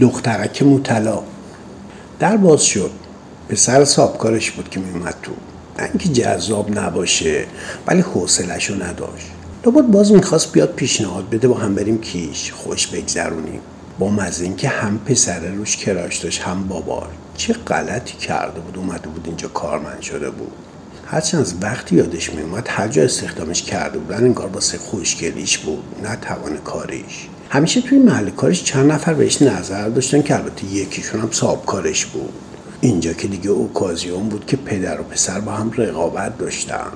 دخترک مطلا در باز شد. پسر سابکارش بود که میومد تو. نه اینکه جذاب نباشه ولی حوصلهشو نداشت. لابد باز می‌خواست بیاد پیشنهاد بده با هم بریم کیش خوش بگذرونیم. با مزه اینکه هم پسر روش کراش داشت هم بابار. چه غلطی کرده بود اومده بود اینجا کارمند شده بود. هرچند از وقتی یادش میومد هر جا استخدامش کرده بودن انگار واسه خوشگلیش بود. نه توان کاریش. همیشه توی محل کارش چند نفر بهش نظر داشتن که البته یکیشون هم صاحب کارش بود. اینجا که دیگه اوکازیون بود که پدر و پسر با هم رقابت داشتن.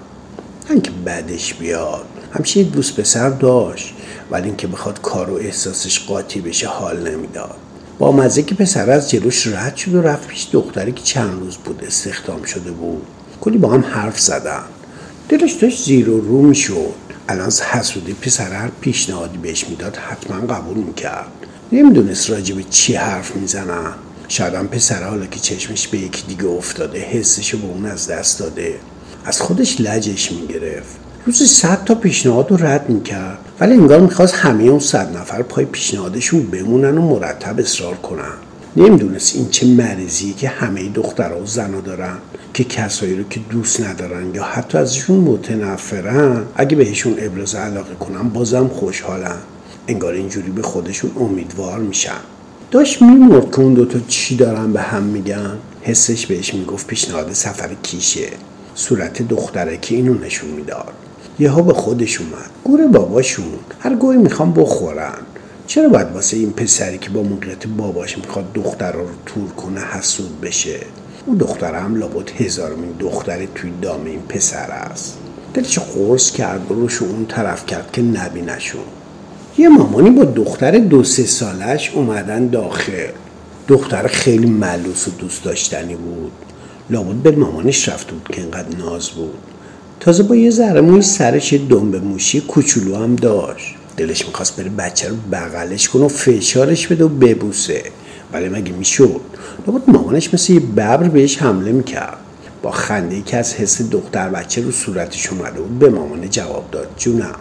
نه که بعدش بیاد. همیشه یه دوست پسر داشت ولی اینکه بخواد کار و احساسش قاطی بشه حال نمی‌داد. با مزه که پسر از جلوش رد شد و رفت پیش دختری که چند روز بود استخدام شده بود. کلی با هم حرف زدن. دلش داشت زیر و رو می‌شد. الان حسودی پسر هر پیشنهادی بهش می‌داد حتما قبول می‌کرد. نمی‌دونست راجع به چی حرف می‌زنن شاید هم پسر حالا که چشمش به یکی دیگه افتاده حسشو به اون از دست داده. از خودش لجش می‌گرفت. روزی صد تا پیشنهاد رو رد می‌کرد. ولی انگار می‌خواست همه اون صد نفر پای پیشنهادشون بمونن و مرتب اصرار کنن. نمی‌دونست این چه مریضیه که همه دخترها و زنها دارن. که کسایی رو که دوست ندارن یا حتی ازشون متنفرن اگه بهشون ابراز علاقه کنن بازم خوشحالن. انگار اینجوری به خودشون امیدوار میشن. داشت میمرد که اون دوتا چی دارن به هم میگن؟ حسش بهش می‌گفت پیشنهاد سفر کیشه. صورت دختره که اینو نشون می‌داد. یهو به خودش اومد. گور باباشون هر گوی می‌خوام بخورن. چرا باید واسه این پسری که با موقعیت باباش می‌خواد دختر رو تور کنه حسود بشه؟ اون دختر هم لابد هزارمین دختر توی دام این پسر است. دلش قرص کرد و روش اون طرف کرد که نبینشون. یه مامانی با دختر دو سه سالش اومدن داخل. دختر خیلی ملوس و دوست داشتنی بود. لابد به مامانش رفته بود که اینقدر ناز بود. تازه با یه ذره موی سرش دنبه موشی کوچولو هم داشت. دلش می‌خواست بره بچه رو بغلش کنه و فشارش بده و ببوسه. ولی مگه می‌شد؟ لابد مامانش مثل یه ببر بهش حمله می‌کرد. با خنده ای که از حس دختر بچه رو صورتش اومده بود به مامان جواب داد جونم.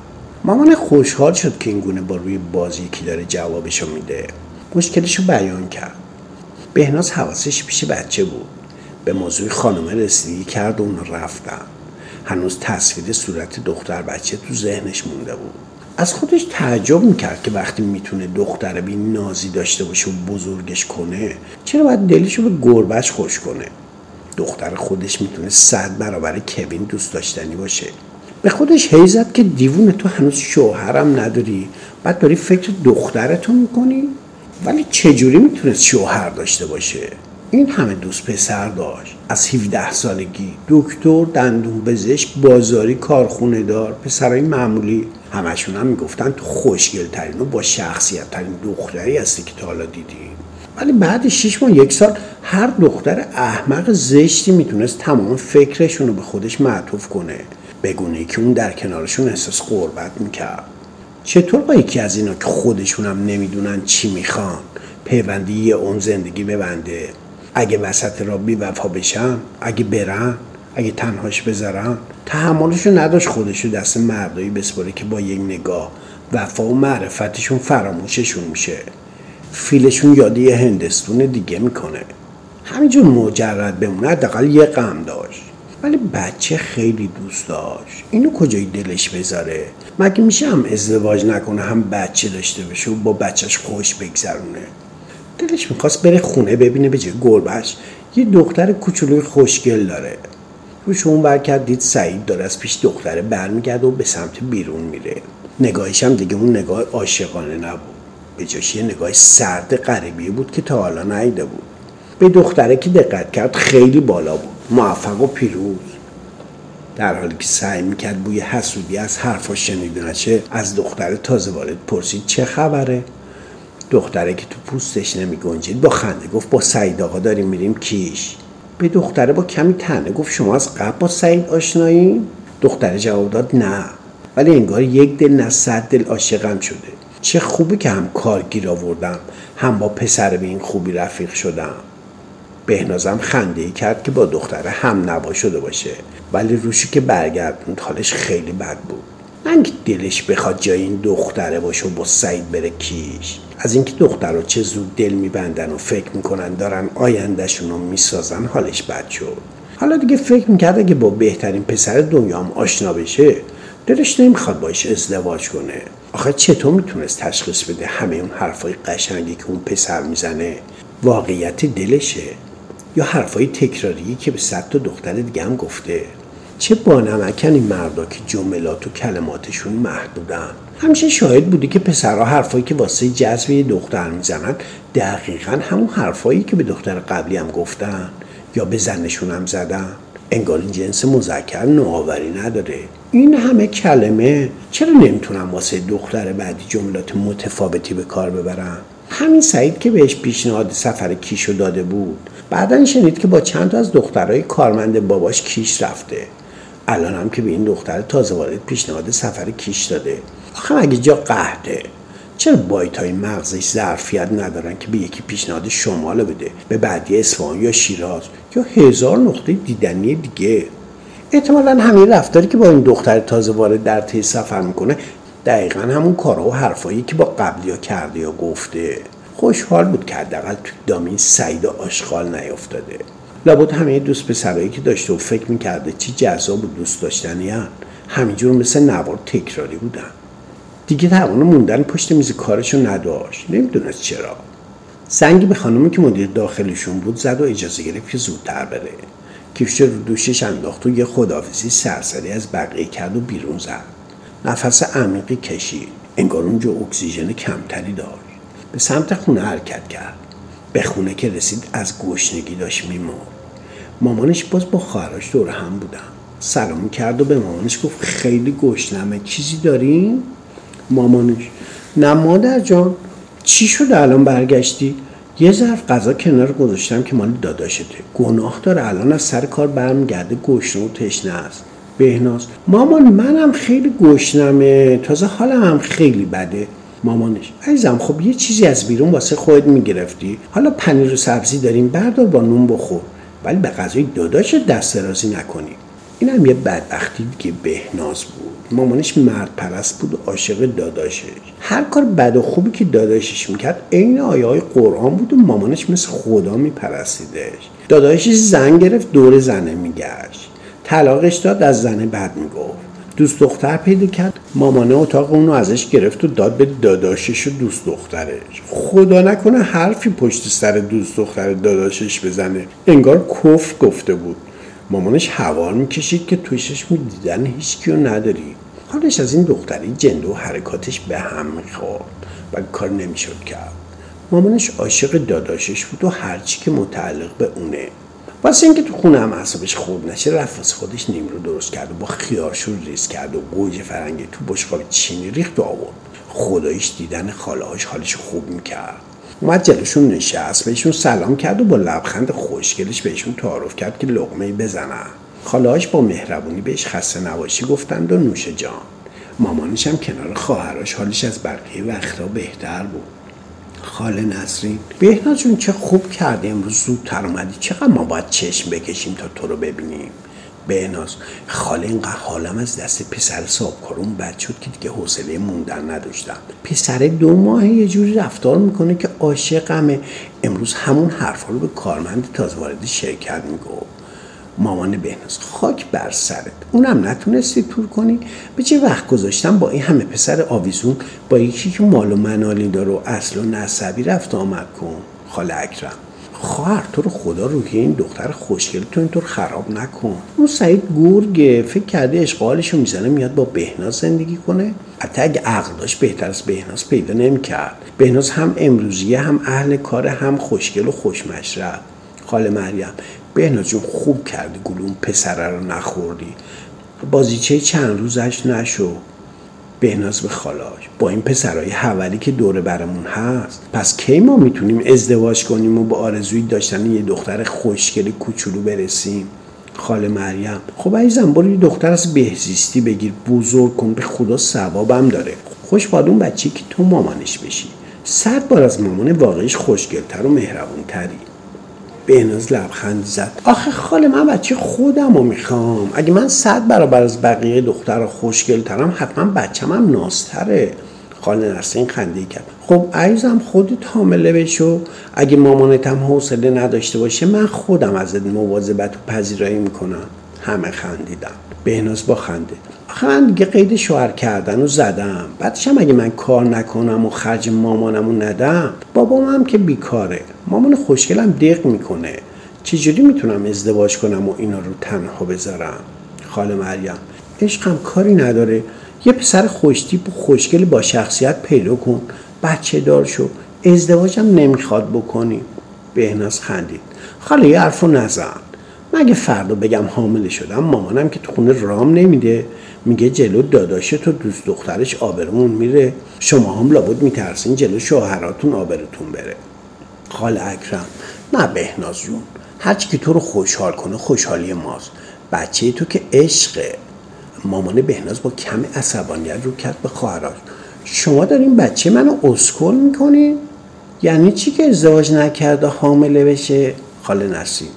مامان خوشحال شد که این گونه با روی بازی که داره جوابشو میده. مشکلش رو بیان کرد. بهناز حواسش پیش بچه بود. به موضوع خانمه رسیدگی کرد و اون رفتن. هنوز تصویر صورت دختر بچه تو ذهنش مونده بود. از خودش تعجب می‌کرد که وقتی می‌تونه دختر بی نازی داشته باشه و بزرگش کنه چرا باید دلشو به گربش خوش کنه؟ دختر خودش می‌تونه صد برابر کوین دوست داشتنی باشه. به خودش حیزت که دیوون تو هنوز شوهرم نداری. بعد داری فکر دخترتو می‌کنی؟ ولی چجوری می‌تونست شوهر داشته باشه؟ این همه دوست پسر داشت. از 17 سالگی دکتر دندون پزشک بازاری کارخونه دار پسرای معمولی. همشون هم می‌گفتن تو خوشگل ترین و با شخصیت ترین دختری هستی که تا حالا دیدی ولی بعد شیش ماه یک سال هر دختر احمق زشتی می‌تونست تمام فکرشون رو به خودش معطوف کنه. بگونه که اون در کنارشون احساس قربت می‌کرد. چطور با یکی از اینا که خودشون هم نمی‌دونن چی می‌خوان پیوندی اون زندگی ببنده؟ اگه وسط را بی وفا بشن اگه برن اگه تنهاش بذارن تحملشو نداشت خودشو دست مردایی بسپره که با یک نگاه وفا و معرفتشون فراموششون میشه. فیلشون یاد یه هندستون دیگه می‌کنه. همینجور مجرد بمونه حداقل یه غم داشت. ولی بچه خیلی دوست داشت. اینو کجای دلش بذاره؟ مگه میشه هم ازدواج نکنه هم بچه داشته باشه و با بچهش خوش بگذرونه؟ دلش می‌خواست بره خونه ببینه به جای گربش یه دختر کوچولوی خوشگل داره. روش اون برکرد دید سعید داره از پیش دختره برمیگرده و به سمت بیرون میره. نگاهش هم دیگه اون نگاه عاشقانه نبود. به جاش یه نگاه سرد غریبی بود که تا حالا نیده بود. به دختره که دقت کرد خیلی بالا بود. موفق و پیروز. در حالی که سعی می‌کرد بوی حسودی از حرفاش شنیده نشه از دختر تازه وارد پرسید چه خبره. دختره که تو پوستش نمی گنجید با خنده گفت با سعید آقا داریم میریم کیش. به دختره با کمی تنه گفت شما از قبل با سعید آشنایی؟ دختره جواب داد نه. ولی انگار یک دل نه صد دل عاشقم شده. چه خوبی که هم کارگیر آوردم هم با پسر به این خوبی رفیق شدم. بهنازم خنده ای کرد که با دختره هم نوا شده باشه. ولی روشی که برگردوند حالش خیلی بد بود. نه دلش بخواد جای این دختره باشه و با سعید بره کیش. از اینکه دخترها چه زود دل میبندن و فکر می‌کنن دارن آیندهشون رو می‌سازن حالش بد شد. حالا دیگه فکر می‌کرده که با بهترین پسر دنیام آشنا بشه دلش نمی‌خواد باش ازدواج کنه. آخه چطور می‌تونست تشخیص بده همه اون حرفای قشنگی که اون پسر می‌زنه؟ واقعیت دلشه. یا حرفای تکراری که به صد تا دختر دیگه هم گفته؟ چه بانمکن این مردا که جملات و کلماتشون محدودن؟ همیشه شاهد بودی که پسرها حرفایی که واسه جذب یه دختر می‌زنن دقیقا همون حرفایی که به دختر قبلی هم گفتن یا به زنشون هم زدن. انگار این جنس مذکر نوآوری نداره. این همه کلمه چرا نمی‌تونم واسه دختر بعدی جملات متفاوتی به کار ببرم همین سعید که بهش پیشنهاد سفر کیشو داده بود بعدا شنید که با چند تا از دخترهای کارمند باباش کیش رفته. الان هم که به این دختر تازه وارد پیشنهاد سفر کیش داده. آخه اگه جا قهده؟ چرا بایت های مغزش ظرفیت ندارن که به یکی پیشنهاد شمال بده؟ به بعدی اصفهان یا شیراز؟ یا هزار نقطه دیدنی دیگه؟ احتمالا همین رفتاری که با این دختر تازه وارد در طی سفر می‌کنه دقیقا همون کارها و حرفایی که با قبلی ها کرده یا گفته. خوشحال بود که حداقل توی دامی سعید و آشغال نیافتاده لابد همه دوست پسرایی که داشته و فکر می‌کرده چی جذاب و دوست داشتنی هن. همینجور مثل نوار تکراری بودن. دیگه توان موندن پشت میز کارشو نداشت. نمی‌دونست چرا. زنگی به خانمی که مدیر داخلشون بود زد و اجازه گرفت که زودتر بره. کیفش رو دوشش انداخت و یه خدافزی سرسری از بقیه کرد و بیرون زد. نفس عمیقی کشید. انگار اونجا اکسیژن کمتری داشت. به سمت خونه حرکت کرد. به خونه که رسید از گشنگی داشت میمرد. مامانش باز با خواهرش دور هم بودن. سلام کرد و به مامانش گفت خیلی گشنمه چیزی داریم؟ مامانش نه مادر جان چی شد الان برگشتی؟ یه ظرف غذا کنار گذاشتم که مال داداشته. گناه داره الان از سر کار برمیگرده گشنه و تشنه است. بهناز مامان منم خیلی گشنمه تازه حالم هم خیلی بده. مامانش. عزیزم خب یه چیزی از بیرون واسه خودت می‌گرفتی. حالا پنیر و سبزی داریم بردار با نون بخور. ولی به غذای داداش دست درازی نکنی. این هم یه بدبختی که بهناز بود. مامانش مرد پرست بود و عاشق داداشش. هر کار بد و خوبی که داداشش می‌کرد عین آیه های قرآن بود و مامانش مثل خدا میپرستیدش. داداشش زن گرفت دور زنه میگشت. طلاقش داد از زنه بد می‌گفت. دوست دختر پیدا کرد. مامانه اتاق اونو ازش گرفت و داد به داداشش و دوست دخترش خدا نکنه حرفی پشت سر دوست دختر داداشش بزنه. انگار کف گفته بود. مامانش هوار می‌کشید که توشش می‌دیدن هیچکیو نداری. حالش از این دختری جنده و حرکاتش به هم می‌خورد و کار نمی‌شد کرد. مامانش عاشق داداشش بود و هرچی که متعلق به اونه. واسه اینکه تو خونه هم حسابش خوب نشه رفت واسه خودش نیم رو درست کرد و با خیارشور ریز کرد و گوجه فرنگی تو بشقاب چینی ریخت و آورد. خدایش دیدن خالهاش حالش خوب می‌کرد. اومد جلوشون نشست بهشون سلام کرد و با لبخند خوشگلش بهشون تعارف کرد که لقمه بزنن. خالهاش با مهربونی بهش خسته نباشی گفتند و نوش جان. مامانش هم کنار خواهرش حالش از بقیه وقتا بهتر بود. خاله نسرین. بهناز جون چه خوب کردی امروز زودتر اومدی. چقدر ما باید چشم بکشیم تا تو رو ببینیم؟ بهناز خاله اینقدر حالم از دست پسر صاحب بد شد که دیگه حوصله موندن نداشتم. پسر دو ماه یه جوری رفتار می‌کنه که عاشقمه. امروز همون حرفا رو به کارمند تازه وارد شرکت می‌گفت. مامان بهناز خاک بر سرت. اونم نتونستی تور کنی؟ به چه وقت گذاشتم با این همه پسر آویزون با یکی که مال و منالی داره و اصل و نسبی رفت آمد کن؟ خاله اکرم. خواهر تو رو خدا روحی این دختر خوشگل تو اینطور خراب نکن. اون سعید گرگه فکر کرده اشغالشو می‌زنه میاد با بهناز زندگی کنه؟ حتی اگه عقل داشت بهتر از بهناز پیدا نمی‌کرد. بهناز هم امروزیه هم اهل کار هم خوشگل و خوشمشرب. خاله مریم بهناز جون خوب کردی گلوم پسره رو نخوردی. بازیچه چند روزش نشو. بهناز به خالاش. با این پسرای حولی که دوره برمون هست. پس کی ما می‌تونیم ازدواج کنیم و به آرزوی داشتن یه دختر خوشگل کوچولو برسیم؟ خاله مریم. خب عزیزم برو یه دختر از بهزیستی بگیر. بزرگ کن به خدا ثوابم داره. خوش باد اون بچه که تو مامانش بشی. صد بار از مامان واقعیش خوشگلتر و مهربونتری. بهناز لبخند زد. آخه خاله من بچه خودم رو می‌خوام. اگه من صد برابر از بقیه دختر خوشگلترم حتما بچم هم نازتره. خاله نسرین خنده کرد. خب عزیزم خودت حامله بشو. اگه مامانت هم حوصله نداشته باشه من خودم ازت مواظبت و پذیرایی می‌کنم. همه خندیدم بهناز با خنده. آخه من دیگه قید شوهر کردن و زدم. بعدش هم اگه من کار نکنم و خرج مامانم رو ندم؟ بابام هم که بیکاره. مامان خوشگلم دق می‌کنه. چجوری می‌تونم ازدواج کنم و اینا رو تنها بذارم؟ خاله مریم عشقم کاری نداره. یه پسر خوشتیپ و خوشگل با شخصیت پیدا کن. بچه دار شو. ازدواجم نمی‌خواد بکنی. بهناز خندید. خاله یه حرفو نزن. مگه فردا بگم حامله شدم مامانم که تو خونه رام نمیده. میگه جلو داداشه تو دوست دخترش آبرمون میره. شما هم لابد میترسین جلو شوهراتون آبرتون بره. خال اکرم نه بهناز جون. هرچی که تو رو خوشحال کنه خوشحالی ماست. بچه تو که عشقه. مامان بهناز با کم عصبانیت رو کرد به خواهرش شما دارین بچه منو اسکل می‌کنین؟ یعنی چی که ازدواج نکرده حامله بشه؟ خاله نسیم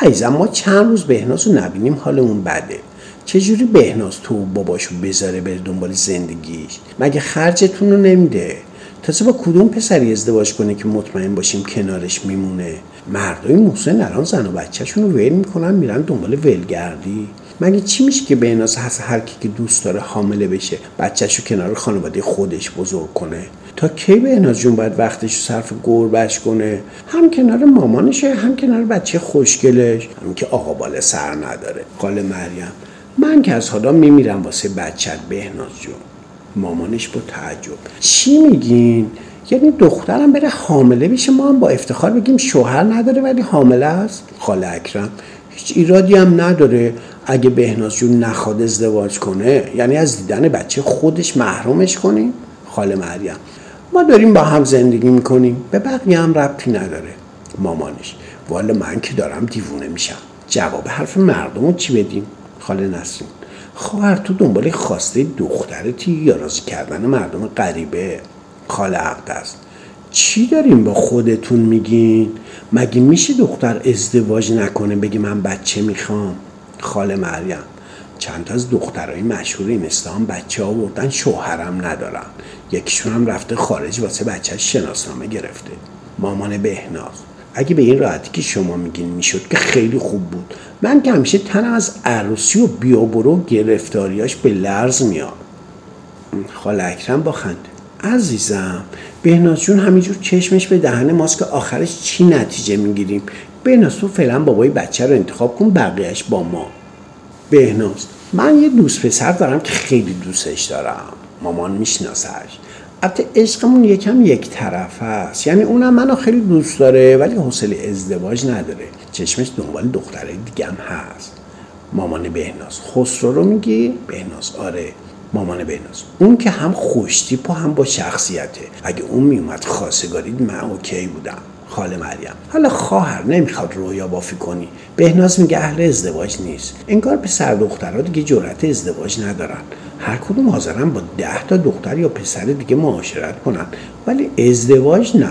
عزیزم ما چند روز بهناز رو نبینیم حالمون بده. چجوری بهناز تو باباشو بذاره بره دنبال زندگیش؟ مگه خرجتون رو نمیده؟ تازه با کدوم پسری ازدواج کنه که مطمئن باشیم کنارش میمونه؟ مردای محسن الان زن و بچهشون رو ول می‌کنن میرن دنبال ولگردی. مگه چی میشه که بهناز هست هر کی که دوست داره حامله بشه بچهش کنار خانواده خودش بزرگ کنه؟ تا کی بهناز جون باید وقتش صرف گربش کنه؟ هم کنار مامانشه هم کنار بچه خوشگلش. هم که آقا بالا سر نداره. قال مریم من که از حالا میمیرم واسه بچت بهناز جون. مامانش با تعجب. چی میگین؟ یعنی دخترم بره حامله بشه ما هم با افتخار بگیم شوهر نداره ولی حامله است. خاله اکرم هیچ ایرادی هم نداره. اگه بهناز جون نخواد ازدواج کنه یعنی از دیدن بچه خودش محرومش کنیم؟ خاله مریم ما داریم با هم زندگی می‌کنیم. به بقیه هم ربطی نداره. مامانش. والا من که دارم دیوونه میشم. جواب حرف مردم رو چی بدیم؟ خاله نسرین. خواهر تو دنبال خواسته دخترتی یا راضی کردن مردم غریبه. خاله عقد است. چی داریم با خودتون میگین؟ مگه میشه دختر ازدواج نکنه بگی من بچه می‌خوام؟ خاله مریم. چند از دخترای مشهور این استان بچه آوردن شوهرم ندارن یکیشون هم رفته خارج واسه بچه شناسنامه گرفته. مامان بهناز. اگه به این راحتی که شما میگین می‌شد که خیلی خوب بود. من که همیشه تنم از عروسی و بیابرو گرفتاریاش به لرز میاد خاله اکرم با خنده. عزیزم بهناز جون همینجور چشمش به دهن ماست که آخرش چی نتیجه می‌گیریم؟ بهناز تو فعلا بابای بچه رو انتخاب کن بقیهش با ما. بهناز من یه دوست پسر دارم که خیلی دوستش دارم. مامان میشناسش. البته عشقمون یکم یک طرف است. یعنی اونم منو خیلی دوست داره ولی حوصله ازدواج نداره. چشمش دنبال دختره دیگم هست. مامان بهناز خسرو رو میگی؟ بهناز آره. مامان بهناز. اون که هم خوشتیپ و هم با شخصیته. اگه اون میومد خواستگاری من اوکی بودم. خاله مریم. حالا خواهر نمی‌خواد رویا بافی کنی. بهناز میگه اهل ازدواج نیست. انگار پسر دخترها دیگه جرأت ازدواج ندارن. هر کدوم حاضرن با ده تا دختر یا پسر دیگه معاشرت کنن. ولی ازدواج نه.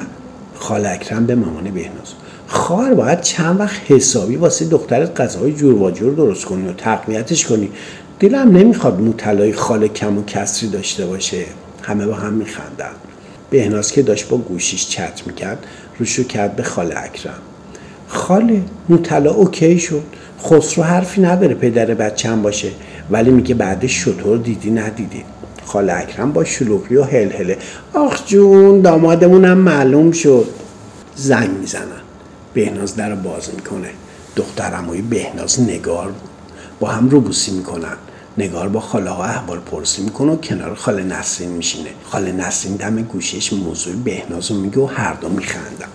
خاله اکرم به مامان بهناز. خواهر باید چند وقت حسابی واسه دخترت غذاهای جور و جور درست کنی و تقویتش کنی. دلم نمی‌خواد موتلای خاله کم و کسری داشته باشه. همه با هم میخندن. بهناز که داشت با گوشیش چت می‌کرد روشو کرد به خاله اکرم. خاله موتلا اوکی شد. خسرو حرفی نداره پدر بچم باشه ولی میگه بعدش شطور دیدی ندیدی. خاله اکرم با شلوغی و هلهله. آخ جون دامادمونم معلوم شد. زنگ می‌زنن. بهناز در باز می‌کنه. دخترموی بهناز نگار با هم روبوسی می‌کنن. نگار با خاله ها احوال پرسی می‌کنه و کنار خاله نسرین میشینه. خاله نسرین دم گوشش موضوع بهناز رو میگه و هر دو میخندن.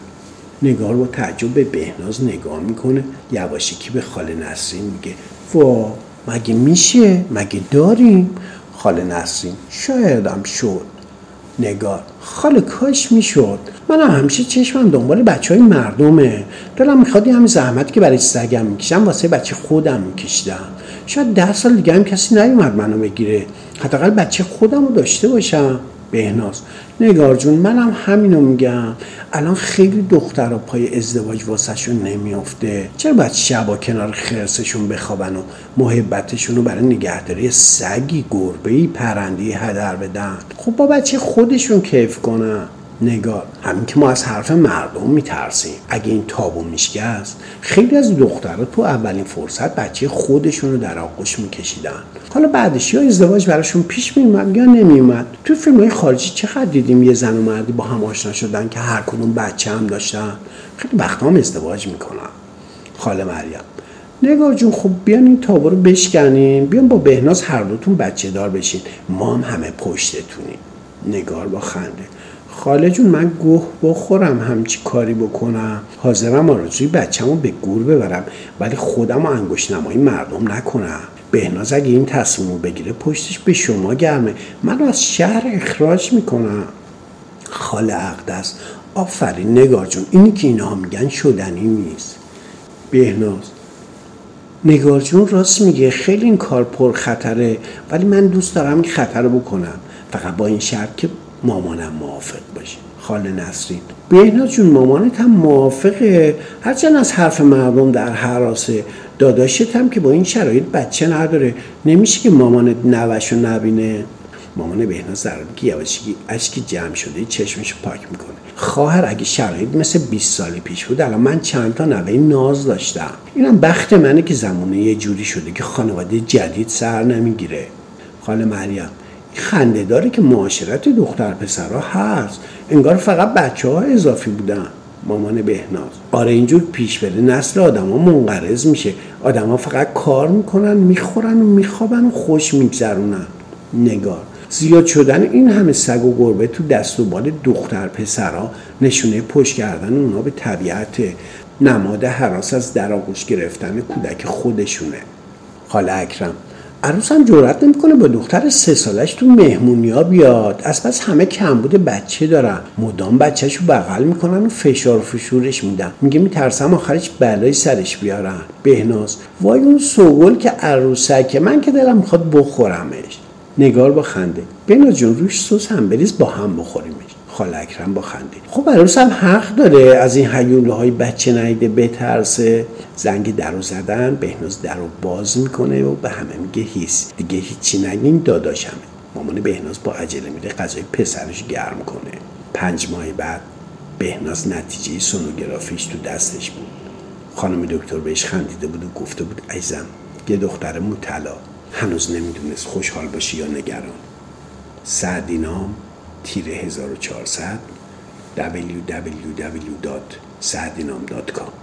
نگار با تعجب به بهناز نگاه می‌کنه. یواشکی به خاله نسرین میگه وا مگه میشه؟ مگه داریم؟ خاله نسرین شایدم شد. نگار. خاله کاش می‌شد. من همیشه چشمم دنبال بچه های مردمه. دلم می‌خواد همین زحمتی که برای سگم می‌کشم واسه بچه خودم میکشیدم شاید ده سال دیگه هم کسی نیومد منو بگیره. حداقل بچه خودم رو داشته باشم. بهناز. نگار جون منم همینو میگم. الان خیلی دخترها پای ازدواج واسهشون نمیافته. چرا باید شبا کنار خرسشون بخوابن و محبتشون رو برای نگهداری سگی گربه پرندی هدر بدن؟ خب با بچه خودشون کیف کنن؟ نگار همین که ما از حرف مردم میترسیم. اگه این تابو میشکست خیلی از دخترها تو اولین فرصت بچه خودشون رو در آغوش میکشیدن. حالا بعدش یا ازدواج براشون پیش میومد یا نمیومد تو فیلم های خارجی چقدر دیدیم یه زن و مردی با هم آشنا شدن که هر کدوم بچه هم داشتن؟ خیلی وقت هم ازدواج می‌کنن. خاله مریم. نگار جون خب بیان این تابو رو بشکنیم بیان با بهناز هر دوتون بچه دار بشین. ما هم همه پشتتونیم. نگار با خنده. خاله جون من گوه بخورم همچی کاری بکنم. حاضرم آرزوی بچه‌مو به گور ببرم ولی خودم انگوش نمایی مردم نکنم. بهناز اگه این تصمیم رو بگیره پشتش به شما گرمه. من از شهر اخراج می‌کنم. خاله اقدس آفرین نگار جون. اینی که اینها میگن شدنی نیست. بهناز نگار جون راست میگه خیلی این کار پر خطره ولی من دوست دارم این خطر بکنم. فقط با این شرط که مامانم موافق باشه. خاله نسرین. بهناز جون مامانت هم موافقه. هرچند از حرف مردم در حراسه داداشت هم که با این شرایط بچه نداره. نمیشه که مامانت نوشو نبینه. مامان بهناز در که یواشکی اشکی جمع شده چشمش پاک می‌کنه. خواهر اگه شرایط مثل 20 سال پیش بود الان من چند تا نوه ناز داشتم. اینم بخت منه که زمانه یه جوری شده که خانواده جدید سر نمی‌گیره. خاله مریم خنده داره که معاشرت دختر پسرها هست. انگار فقط بچه ها اضافی بودن. مامان بهناز. آره اینجور پیش بره نسل آدما منقرض میشه. آدما فقط کار می‌کنن می‌خورن و میخوابن و خوش میگذرونن. نگار. زیاد شدن این همه سگ و گربه تو دست و بال دختر پسرها نشونه پشت کردن اونا به طبیعت نماد حراس از در آغوش گرفتن کودک خودشونه. خاله اکرم عروس هم جرأت نمی‌کنه با دختر سه سالش تو مهمونیا بیاد. از پس همه کمبود بچه دارن. مدام بچهش رو بغل می‌کنن و فشار و فشورش میدن. میگه میترسم آخرش بلای سرش بیارن. بهناز وای اون سوگل که عروسکه. من که دلم می‌خواد بخورمش. نگار با خنده. بهناز جون روش سس هم بریز با هم بخوریمش. خاله اکرم با خنده خب عروس هم حق داره از این حیوله های بچه نیده بترسه. زنگ در رو زدن بهناز در رو باز می‌کنه و به همه میگه هیس. دیگه هیچی نگین داداشمه. مامان بهناز با عجله میره غذای پسرش گرم کنه. پنج ماه بعد بهناز نتیجه سونوگرافیش تو دستش بود. خانم دکتر بهش خندیده بود و گفته بود ایزم یه دختر مطلا هنوز نمی‌دونست خوشحال باشی یا نگران. سعدینام تیر 1400 www.سعدینام.com